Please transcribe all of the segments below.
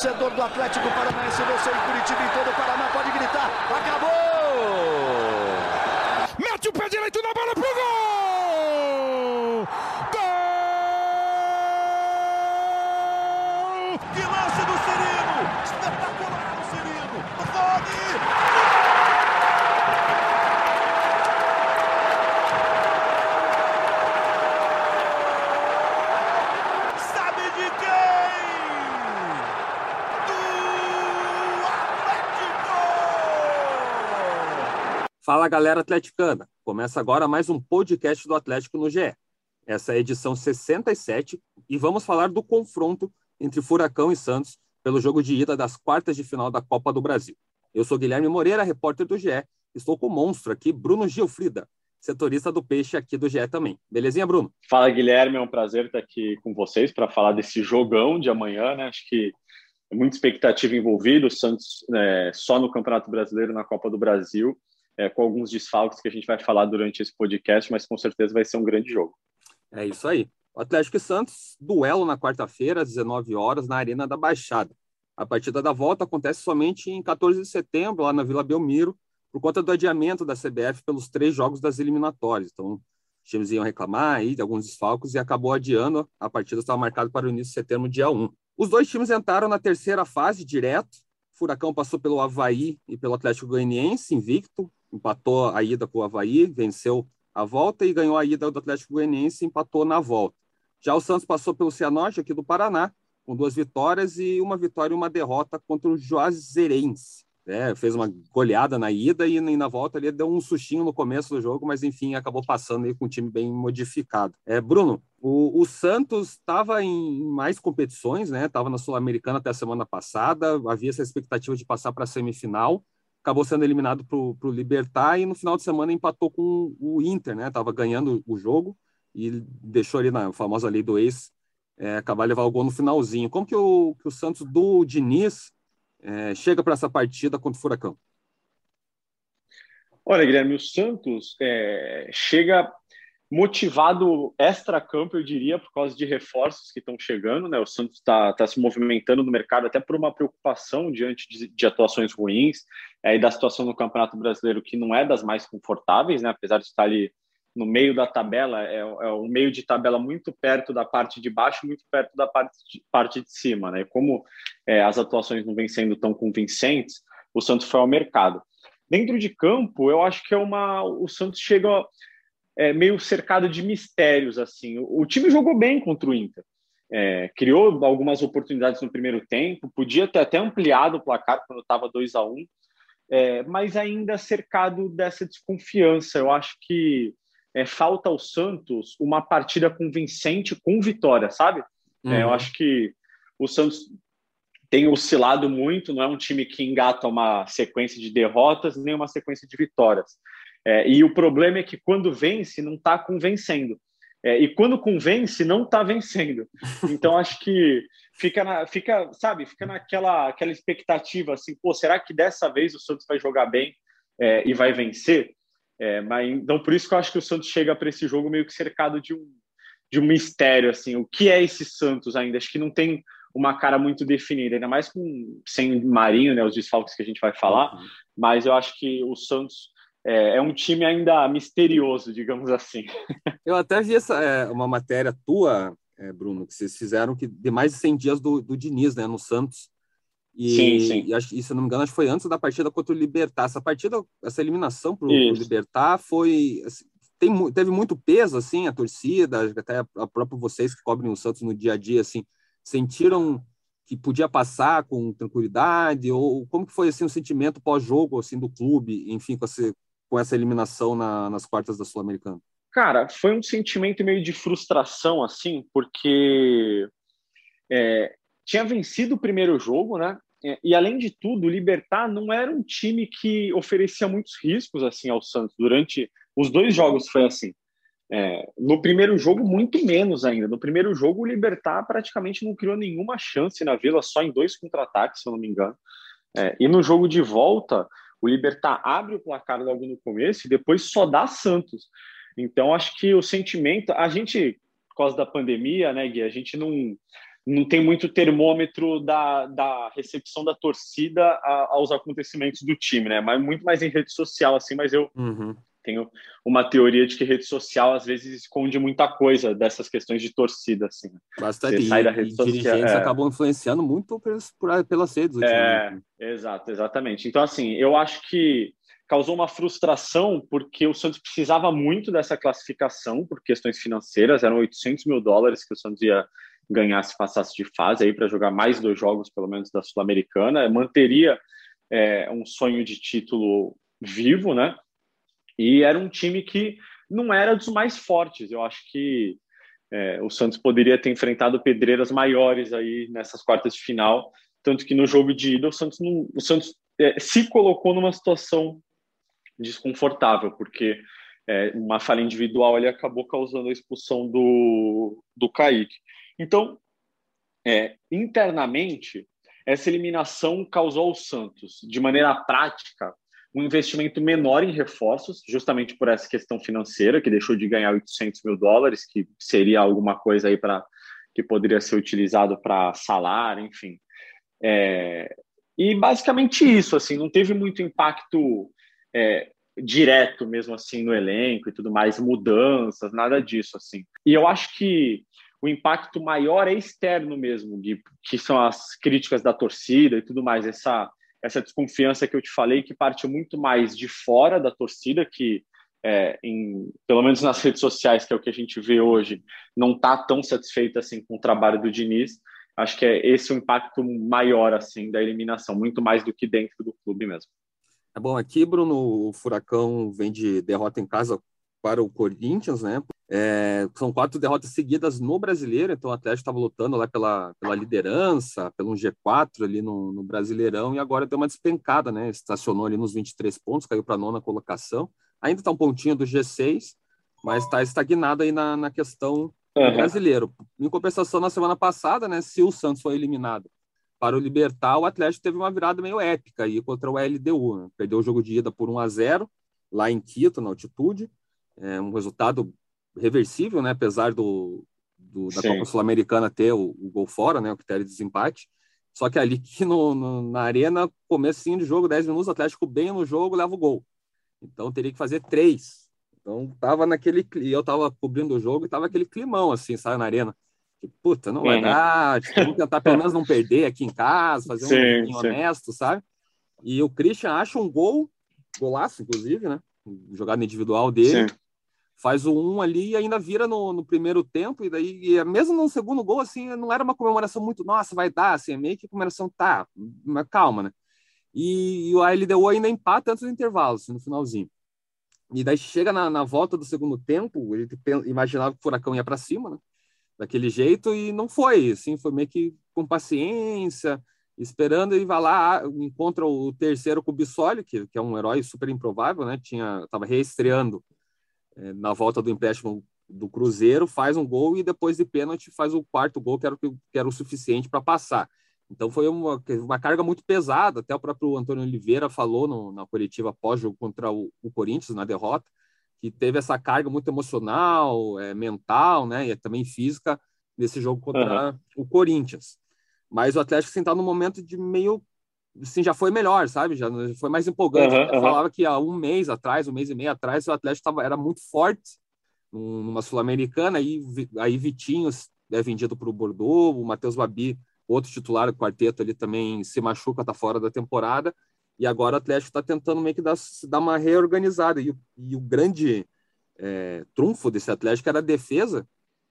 torcedor do Atlético Paranaense, você em Curitiba e todo o Paraná pode gritar: acabou! Mete o pé direito na bola pro gol! Gol! Que lance do Cirino! Espetacular o Cirino! Rony! Sabe de quem? Do Atlético! Fala galera atleticana, começa agora mais um podcast do Atlético no GE. Essa é a edição 67 e vamos falar do confronto entre Furacão e Santos pelo jogo de ida das quartas de final da Copa do Brasil. Eu sou Guilherme Moreira, repórter do GE, estou com o monstro aqui, Bruno Gilfrida, setorista do Peixe aqui do GE também. Belezinha, Bruno? Fala Guilherme, é um prazer estar aqui com vocês para falar desse jogão de amanhã, né? Acho que é muita expectativa envolvida, o Santos é, só no Campeonato Brasileiro, na Copa do Brasil, é, com alguns desfalques que a gente vai falar durante esse podcast, mas com certeza vai ser um grande jogo. É isso aí. O Atlético e Santos, duelo na quarta-feira, às 19 horas, na Arena da Baixada. A partida da volta acontece somente em 14 de setembro, lá na Vila Belmiro, por conta do adiamento da CBF pelos três jogos das eliminatórias. Então, os times iam reclamar aí de alguns desfalques e acabou adiando. A partida estava marcada para o início de setembro, dia 1. Os dois times entraram na terceira fase direto. O Furacão passou pelo Havaí e pelo Atlético Goianiense, invicto. Empatou a ida com o Havaí, venceu a volta e ganhou a ida do Atlético Goianiense empatou na volta. Já o Santos passou pelo Cianorte aqui do Paraná, com duas vitórias e uma vitória e uma derrota contra o Juazeirense. É, fez uma goleada na ida e na volta ali deu um sustinho no começo do jogo, mas enfim, acabou passando aí com um time bem modificado. É, Bruno, o, o Santos estava em mais competições, né? Estava na Sul-Americana até a semana passada, havia essa expectativa de passar para a semifinal, acabou sendo eliminado para o Libertar e no final de semana empatou com o Inter, né? Tava ganhando o jogo e deixou ali na famosa lei do ex é, acabar levar o gol no finalzinho. Como que o, que o Santos do Diniz é, chega para essa partida contra o Furacão? Olha, Guilherme, o Santos é, chega motivado extra-campo, eu diria, por causa de reforços que estão chegando. Né? O Santos está tá se movimentando no mercado até por uma preocupação diante de, de atuações ruins é, e da situação no Campeonato Brasileiro, que não é das mais confortáveis, né? apesar de estar ali no meio da tabela, é, é um meio de tabela muito perto da parte de baixo, muito perto da parte de, parte de cima. Né? Como é, as atuações não vêm sendo tão convincentes, o Santos foi ao mercado. Dentro de campo, eu acho que é uma. O Santos chega é, meio cercado de mistérios. assim. O, o time jogou bem contra o Inter. É, criou algumas oportunidades no primeiro tempo, podia ter até ampliado o placar quando estava 2 a 1 um, é, mas ainda cercado dessa desconfiança. Eu acho que é, falta ao Santos uma partida convincente com vitória, sabe? Uhum. É, eu acho que o Santos tem oscilado muito, não é um time que engata uma sequência de derrotas nem uma sequência de vitórias. É, e o problema é que quando vence, não está convencendo. É, e quando convence, não está vencendo. Então acho que fica, na, fica, sabe, fica naquela aquela expectativa assim, pô, será que dessa vez o Santos vai jogar bem é, e vai vencer? É, mas então por isso que eu acho que o Santos chega para esse jogo meio que cercado de um de um mistério assim, o que é esse Santos ainda? Acho que não tem uma cara muito definida, ainda mais com sem Marinho, né, os desfalques que a gente vai falar. Uhum. Mas eu acho que o Santos é, é, um time ainda misterioso, digamos assim. Eu até vi essa, é, uma matéria tua, é, Bruno, que vocês fizeram que de mais de 100 dias do, do Diniz, né, no Santos. E, sim, sim. E, acho, e, se não me engano, acho que foi antes da partida contra o Libertar. Essa partida, essa eliminação para o Libertar foi. Assim, tem, teve muito peso, assim, a torcida, até a, própria vocês que cobrem o Santos no dia a dia, assim, sentiram que podia passar com tranquilidade? Ou como que foi assim, o sentimento pós-jogo assim, do clube, enfim, com, esse, com essa eliminação na, nas quartas da Sul-Americana? Cara, foi um sentimento meio de frustração, assim, porque é, tinha vencido o primeiro jogo, né? E além de tudo, o Libertar não era um time que oferecia muitos riscos assim ao Santos. Durante os dois jogos foi assim. É, no primeiro jogo, muito menos ainda. No primeiro jogo, o Libertar praticamente não criou nenhuma chance na Vila, só em dois contra-ataques, se eu não me engano. É, e no jogo de volta, o Libertar abre o placar logo no começo e depois só dá Santos. Então, acho que o sentimento. A gente, por causa da pandemia, né, Gui, a gente não, não tem muito termômetro da, da recepção da torcida a, aos acontecimentos do time, né? Mas muito mais em rede social, assim, mas eu uhum. Tenho uma teoria de que rede social às vezes esconde muita coisa dessas questões de torcida, assim. Bastante. Você sai da rede e social, dirigentes é... acabam influenciando muito por, por, pelas redes. É, exato, exatamente. Então, assim, eu acho que causou uma frustração porque o Santos precisava muito dessa classificação por questões financeiras, eram 800 mil dólares que o Santos ia ganhar se passasse de fase aí para jogar mais dois jogos, pelo menos, da Sul-Americana, manteria é, um sonho de título vivo, né? E era um time que não era dos mais fortes. Eu acho que é, o Santos poderia ter enfrentado pedreiras maiores aí nessas quartas de final, tanto que no jogo de ida o Santos, não, o Santos é, se colocou numa situação desconfortável, porque é, uma falha individual ele acabou causando a expulsão do, do Kaique. Então, é, internamente, essa eliminação causou ao Santos, de maneira prática, um investimento menor em reforços, justamente por essa questão financeira, que deixou de ganhar 800 mil dólares, que seria alguma coisa aí para que poderia ser utilizado para salário, enfim. É, e basicamente isso, assim, não teve muito impacto é, direto mesmo assim no elenco e tudo mais, mudanças, nada disso assim. E eu acho que o impacto maior é externo mesmo, Gui, que são as críticas da torcida e tudo mais, essa, essa desconfiança que eu te falei, que parte muito mais de fora da torcida, que é, em, pelo menos nas redes sociais, que é o que a gente vê hoje, não está tão satisfeita assim com o trabalho do Diniz. Acho que é esse o impacto maior assim da eliminação, muito mais do que dentro do clube mesmo. É bom, aqui, Bruno, o Furacão vem de derrota em casa para o Corinthians, né? É, são quatro derrotas seguidas no Brasileiro, então o Atlético estava lutando lá pela, pela liderança, pelo um G4 ali no, no, Brasileirão, e agora deu uma despencada, né? Estacionou ali nos 23 pontos, caiu para a nona colocação. Ainda está um pontinho do G6, mas está estagnado aí na, na questão uhum. brasileiro. Em compensação, na semana passada, né? Se o Santos foi eliminado para o Libertar, o Atlético teve uma virada meio épica aí contra o LDU. Né? Perdeu o jogo de ida por 1 a 0 lá em Quito, na altitude. É um resultado reversível, né? Apesar do, do da Copa Sul-Americana ter o, o, gol fora, né? O critério de desempate. Só que ali que no, no, na arena, comecinho de jogo, 10 minutos, o Atlético bem no jogo, leva o gol. Então teria que fazer três. Então tava naquele. Eu tava cobrindo o jogo e tava aquele climão, assim, sabe, na arena. Que, puta, não vai uhum. dar. Tipo, vamos tentar pelo menos não perder aqui em casa, fazer sim, um sim. honesto, sabe? E o Christian acha um gol, golaço, inclusive, né? Jogada individual dele. Sim faz o um ali e ainda vira no, no primeiro tempo, e daí, e é mesmo no segundo gol, assim, não era uma comemoração muito, nossa, vai dar, assim, é meio que comemoração, tá, mas calma, né? E, e o LDU ainda empata antes do intervalo, assim, no finalzinho. E daí chega na, na volta do segundo tempo, ele imaginava que o Furacão ia para cima, né? Daquele jeito, e não foi, assim, foi meio que com paciência, esperando, e vai lá, encontra o terceiro com o Bissoli, que, que é um herói super improvável, né? Tinha, tava reestreando na volta do empréstimo do Cruzeiro, faz um gol e depois de pênalti faz o quarto gol, que era, que era o suficiente para passar. Então foi uma, uma carga muito pesada, até o próprio Antônio Oliveira falou no, na coletiva pós-jogo contra o, o, Corinthians, na derrota, que teve essa carga muito emocional, é, mental, né, e também física nesse jogo contra uhum. o Corinthians. Mas o Atlético está no momento de meio assim, já foi melhor, sabe? Já foi mais empolgante. Uhum, uhum. falava que há um mês atrás, um mês e meio atrás, o Atlético tava, era muito forte numa Sul-Americana, aí, aí Vitinho é vendido para o Bordeaux, o Matheus Babi, outro titular do quarteto, ele também se machuca, tá fora da temporada, e agora o Atlético está tentando meio que dar, dar uma reorganizada, e, e o grande é, trunfo desse Atlético era a defesa,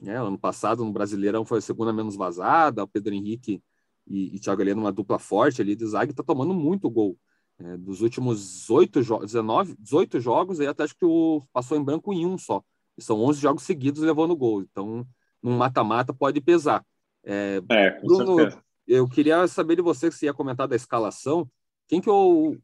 né? ano passado no Brasileirão foi a segunda menos vazada, o Pedro Henrique e, e Thiago Heleno, uma dupla forte ali de zaga, está tomando muito gol. É, dos últimos 8 jogos, 19, 18 jogos, aí o Atlético passou em branco em um só. E são 11 jogos seguidos levando gol. Então, num mata-mata pode pesar. É, é Bruno, eu queria saber de você se ia comentar da escalação. Quem que o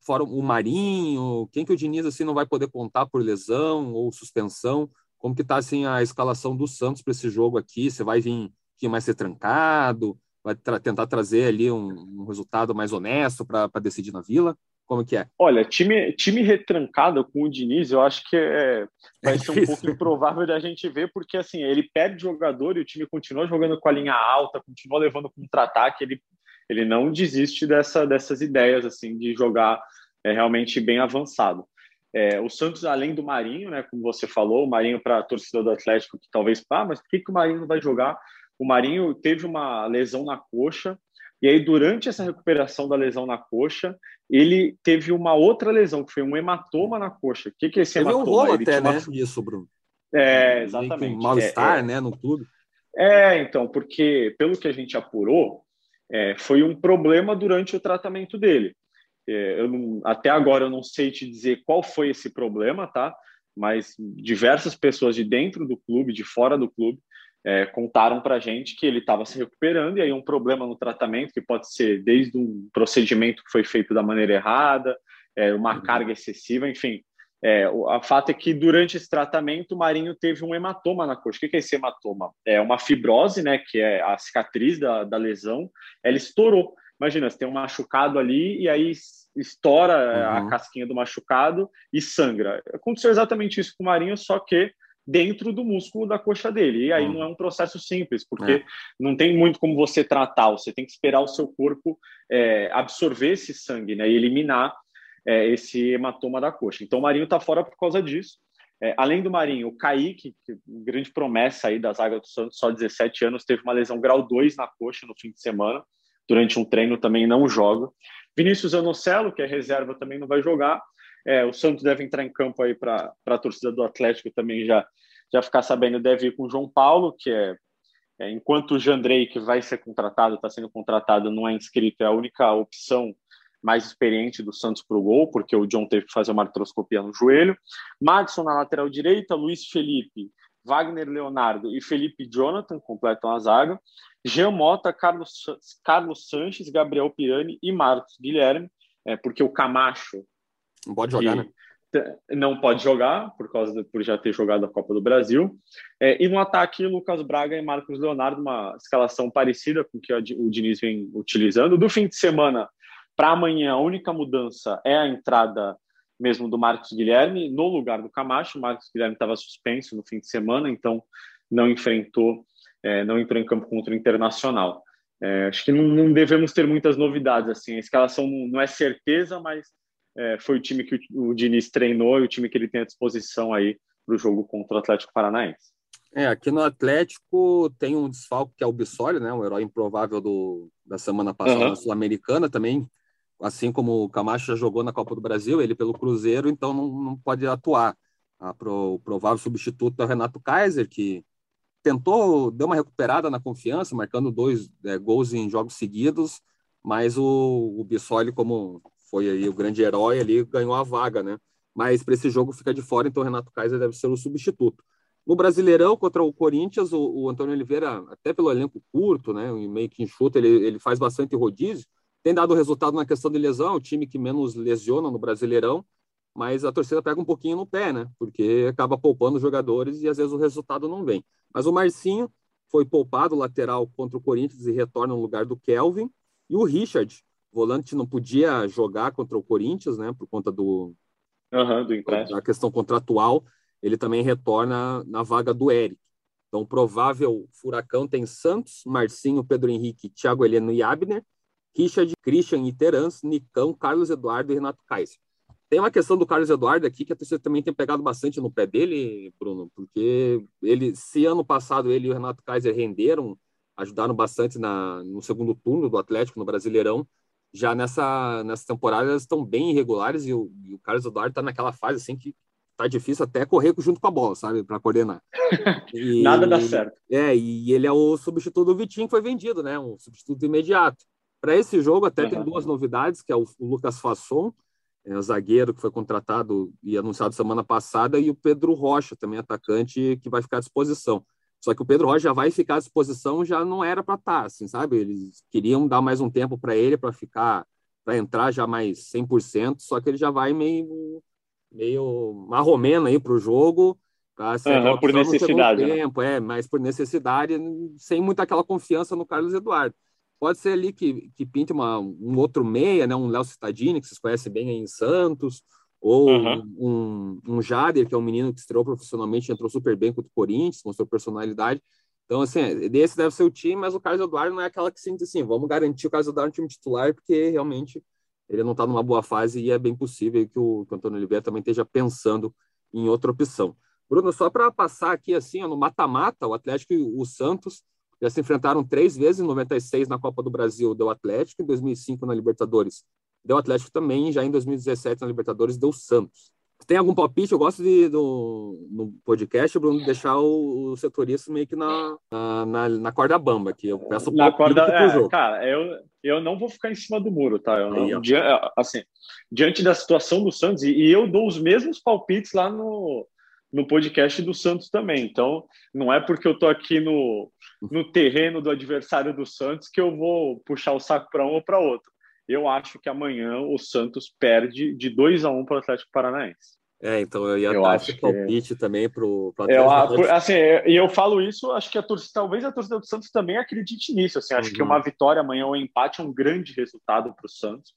fora o Marinho, quem que o Diniz assim não vai poder contar por lesão ou suspensão? Como que tá assim a escalação do Santos para esse jogo aqui? Você vai vir que mais ser trancado? Vai tra tentar trazer ali um, um resultado mais honesto para decidir na Vila? Como que é? Olha, time, time retrancado com o Diniz, eu acho que é, vai é ser um pouco improvável da gente ver, porque assim, ele perde jogador e o time continua jogando com a linha alta, continua levando contra-ataque, ele, ele não desiste dessa, dessas ideias assim de jogar é, realmente bem avançado. É, o Santos, além do Marinho, né, como você falou, o Marinho para a torcida do Atlético, que talvez, ah, mas por que, que o Marinho não vai jogar? O Marinho teve uma lesão na coxa, e aí, durante essa recuperação da lesão na coxa, ele teve uma outra lesão, que foi um hematoma na coxa. O que, que é esse teve hematoma? um rolo até, né? Uma... Isso, Bruno. É, exatamente. Um mal-estar, é, é, né, no clube. É, então, porque, pelo que a gente apurou, é, foi um problema durante o tratamento dele. É, eu não, até agora eu não sei te dizer qual foi esse problema, tá? Mas diversas pessoas de dentro do clube, de fora do clube, é, contaram para gente que ele estava se recuperando e aí um problema no tratamento que pode ser desde um procedimento que foi feito da maneira errada, é, uma uhum. carga excessiva, enfim. É, a fato é que durante esse tratamento o Marinho teve um hematoma na coxa. O que é esse hematoma? É uma fibrose, né, que é a cicatriz da, da lesão, ela estourou. Imagina, você tem um machucado ali e aí estoura uhum. a casquinha do machucado e sangra. Aconteceu exatamente isso com o Marinho, só que dentro do músculo da coxa dele. E aí uhum. não é um processo simples, porque é. não tem muito como você tratar, você tem que esperar o seu corpo é, absorver esse sangue né, e eliminar é, esse hematoma da coxa. Então o Marinho está fora por causa disso. É, além do Marinho, o Kaique, que grande promessa aí da zaga do Santos, só 17 anos, teve uma lesão grau 2 na coxa no fim de semana, durante um treino também não joga. Vinícius Anocelo, que é reserva, também não vai jogar. É, o Santos deve entrar em campo aí para a torcida do Atlético também já, já ficar sabendo, deve ir com o João Paulo, que é, é enquanto o Jandrei, que vai ser contratado, está sendo contratado, não é inscrito, é a única opção mais experiente do Santos para o gol, porque o John teve que fazer uma artroscopia no joelho. Madison na lateral direita, Luiz Felipe, Wagner Leonardo e Felipe Jonathan completam a zaga. Jean Mota, Carlos, Carlos Sanches, Gabriel Pirani e Marcos Guilherme, é, porque o Camacho não pode jogar, né? Não pode jogar, por causa de, por já ter jogado a Copa do Brasil. É, e no ataque, Lucas Braga e Marcos Leonardo, uma escalação parecida com que o Diniz vem utilizando. Do fim de semana para amanhã, a única mudança é a entrada mesmo do Marcos Guilherme no lugar do Camacho. O Marcos Guilherme estava suspenso no fim de semana, então não enfrentou, é, não entrou em campo contra o Internacional. É, acho que não, não, devemos ter muitas novidades assim. A escalação não, não é certeza, mas é, foi o time que o, o Diniz treinou e o time que ele tem à disposição aí para o jogo contra o Atlético Paranaense. É, aqui no Atlético tem um desfalque que é o Bissoli, né, um herói improvável do, da semana passada uhum. Sul-Americana também, assim como o Camacho já jogou na Copa do Brasil, ele pelo Cruzeiro, então não, não pode atuar. A pro, o provável substituto é o Renato Kaiser, que tentou, deu uma recuperada na confiança, marcando dois é, gols em jogos seguidos, mas o, o Bissoli, como foi aí o grande herói ali, ganhou a vaga, né? Mas para esse jogo fica de fora, então o Renato Kaiser deve ser o substituto. No Brasileirão, contra o Corinthians, o, o Antônio Oliveira, até pelo elenco curto, né, meio que enxuto, ele, ele faz bastante rodízio, tem dado resultado na questão de lesão, é o time que menos lesiona no Brasileirão, mas a torcida pega um pouquinho no pé, né? Porque acaba poupando jogadores e às vezes o resultado não vem. Mas o Marcinho foi poupado lateral contra o Corinthians e retorna no lugar do Kelvin. E o Richard, volante não podia jogar contra o Corinthians, né, por conta do, uhum, do da questão contratual, ele também retorna na vaga do Eric. Então, provável furacão tem Santos, Marcinho, Pedro Henrique, Thiago Heleno e Abner, Richard, Christian e Terans, Nicão, Carlos Eduardo e Renato Kaiser. Tem uma questão do Carlos Eduardo aqui que a torcida também tem pegado bastante no pé dele, Bruno, porque ele, se ano passado ele e o Renato Kaiser renderam, ajudaram bastante na, no segundo turno do Atlético no Brasileirão, já nessa, nessa temporada elas estão bem irregulares e o, e o Carlos Eduardo está naquela fase assim que tá difícil até correr junto com a bola, sabe, para coordenar. E, Nada dá certo. É, e ele é o substituto do Vitinho que foi vendido, né? Um substituto imediato. Para esse jogo até uhum. tem duas novidades, que é o, Lucas Fasson, é, zagueiro que foi contratado e anunciado semana passada, e o Pedro Rocha, também atacante, que vai ficar à disposição. Só que o Pedro Rocha já vai ficar à disposição, já não era para estar, tá, assim, sabe? Eles queriam dar mais um tempo para ele para ficar, para entrar já mais 100%, só que ele já vai meio meio marromeno aí para o jogo, para uhum, por necessidade, né? tempo, é, mas por necessidade, sem muita aquela confiança no Carlos Eduardo. Pode ser ali que, que pinte uma, um outro meia, né? Um Léo Cittadini, que vocês conhecem bem aí em Santos, ou uhum. um, um Jader, que é um menino que estreou profissionalmente, entrou super bem contra o Corinthians, mostrou personalidade. Então, assim, esse deve ser o time, mas o Carlos Eduardo não é aquela que sente assim, vamos garantir o Carlos Eduardo no time titular, porque realmente ele não está numa boa fase e é bem possível que o, que o Antônio Oliveira também esteja pensando em outra opção. Bruno, só para passar aqui, assim, ó, no mata-mata, o Atlético e o Santos já se enfrentaram três vezes, em 96 na Copa do Brasil deu Atlético, em 2005 na Libertadores deu Atlético também, já em 2017 na Libertadores deu Santos. Tem algum palpite? Eu gosto de, do, no podcast, Bruno, deixar o, o setorista meio que na, na, na, corda bamba, que eu peço na corda, é, Cara, eu, eu não vou ficar em cima do muro, tá? Eu não, Aí, assim, diante da situação do Santos, e, e eu dou os mesmos palpites lá no, no podcast do Santos também. Então, não é porque eu tô aqui no, no terreno do adversário do Santos que eu vou puxar o saco para um ou para outro. Eu acho que amanhã o Santos perde de 2 a 1 um para o Atlético Paranaense. É, então eu ia eu dar esse palpite que... também para o Atlético. Eu, assim, e eu falo isso, acho que a torcida, talvez a torcida do Santos também acredite nisso. Assim, acho uhum. que uma vitória amanhã ou um empate é um grande resultado para o Santos,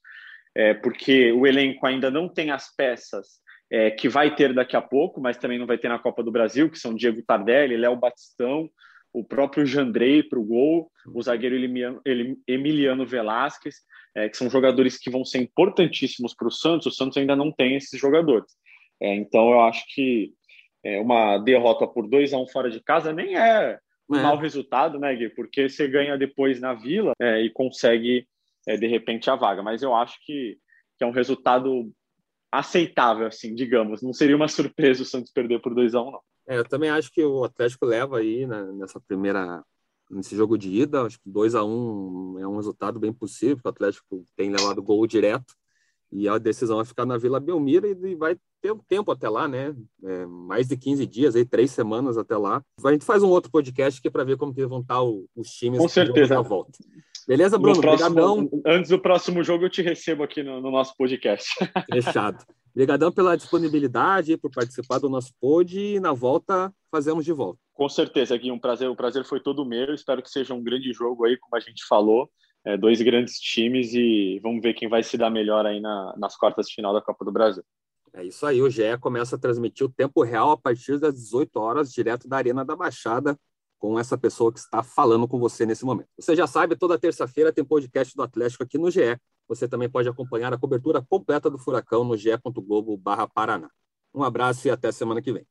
é, porque o elenco ainda não tem as peças é, que vai ter daqui a pouco, mas também não vai ter na Copa do Brasil, que são Diego Tardelli, Léo Batistão, o próprio Jandrei para o gol, o zagueiro Emiliano, Velasquez é, que são jogadores que vão ser importantíssimos para o Santos. O Santos ainda não tem esses jogadores. É, então, eu acho que é, uma derrota por 2 a 1 um fora de casa nem é um é. mau resultado, né, Gui? Porque você ganha depois na Vila é, e consegue, é, de repente, a vaga. Mas eu acho que, que é um resultado aceitável, assim, digamos. Não seria uma surpresa o Santos perder por 2 a 1 um, não. É, eu também acho que o Atlético leva aí né, nessa primeira nesse jogo de ida. Acho que 2 a 1 um é um resultado bem possível, porque o Atlético tem levado gol direto e a decisão vai ficar na Vila Belmiro e vai ter um tempo até lá, né? É, mais de 15 dias, aí, três semanas até lá. A gente faz um outro podcast aqui para ver como que vão estar os times Com certeza. na volta. Beleza, Bruno? Próximo, Antes do próximo jogo, eu te recebo aqui no, no nosso podcast. Fechado. Obrigadão pela disponibilidade, por participar do nosso pod e na volta fazemos de volta. Com certeza, Gui, um prazer. O prazer foi todo meu. Espero que seja um grande jogo aí, como a gente falou. É, dois grandes times e vamos ver quem vai se dar melhor aí na, nas quartas de final da Copa do Brasil. É isso aí, o GE começa a transmitir o tempo real a partir das 18 horas, direto da Arena da Baixada, com essa pessoa que está falando com você nesse momento. Você já sabe, toda terça-feira tem podcast do Atlético aqui no GE. Você também pode acompanhar a cobertura completa do Furacão no ge.globo Paraná. Um abraço e até semana que vem.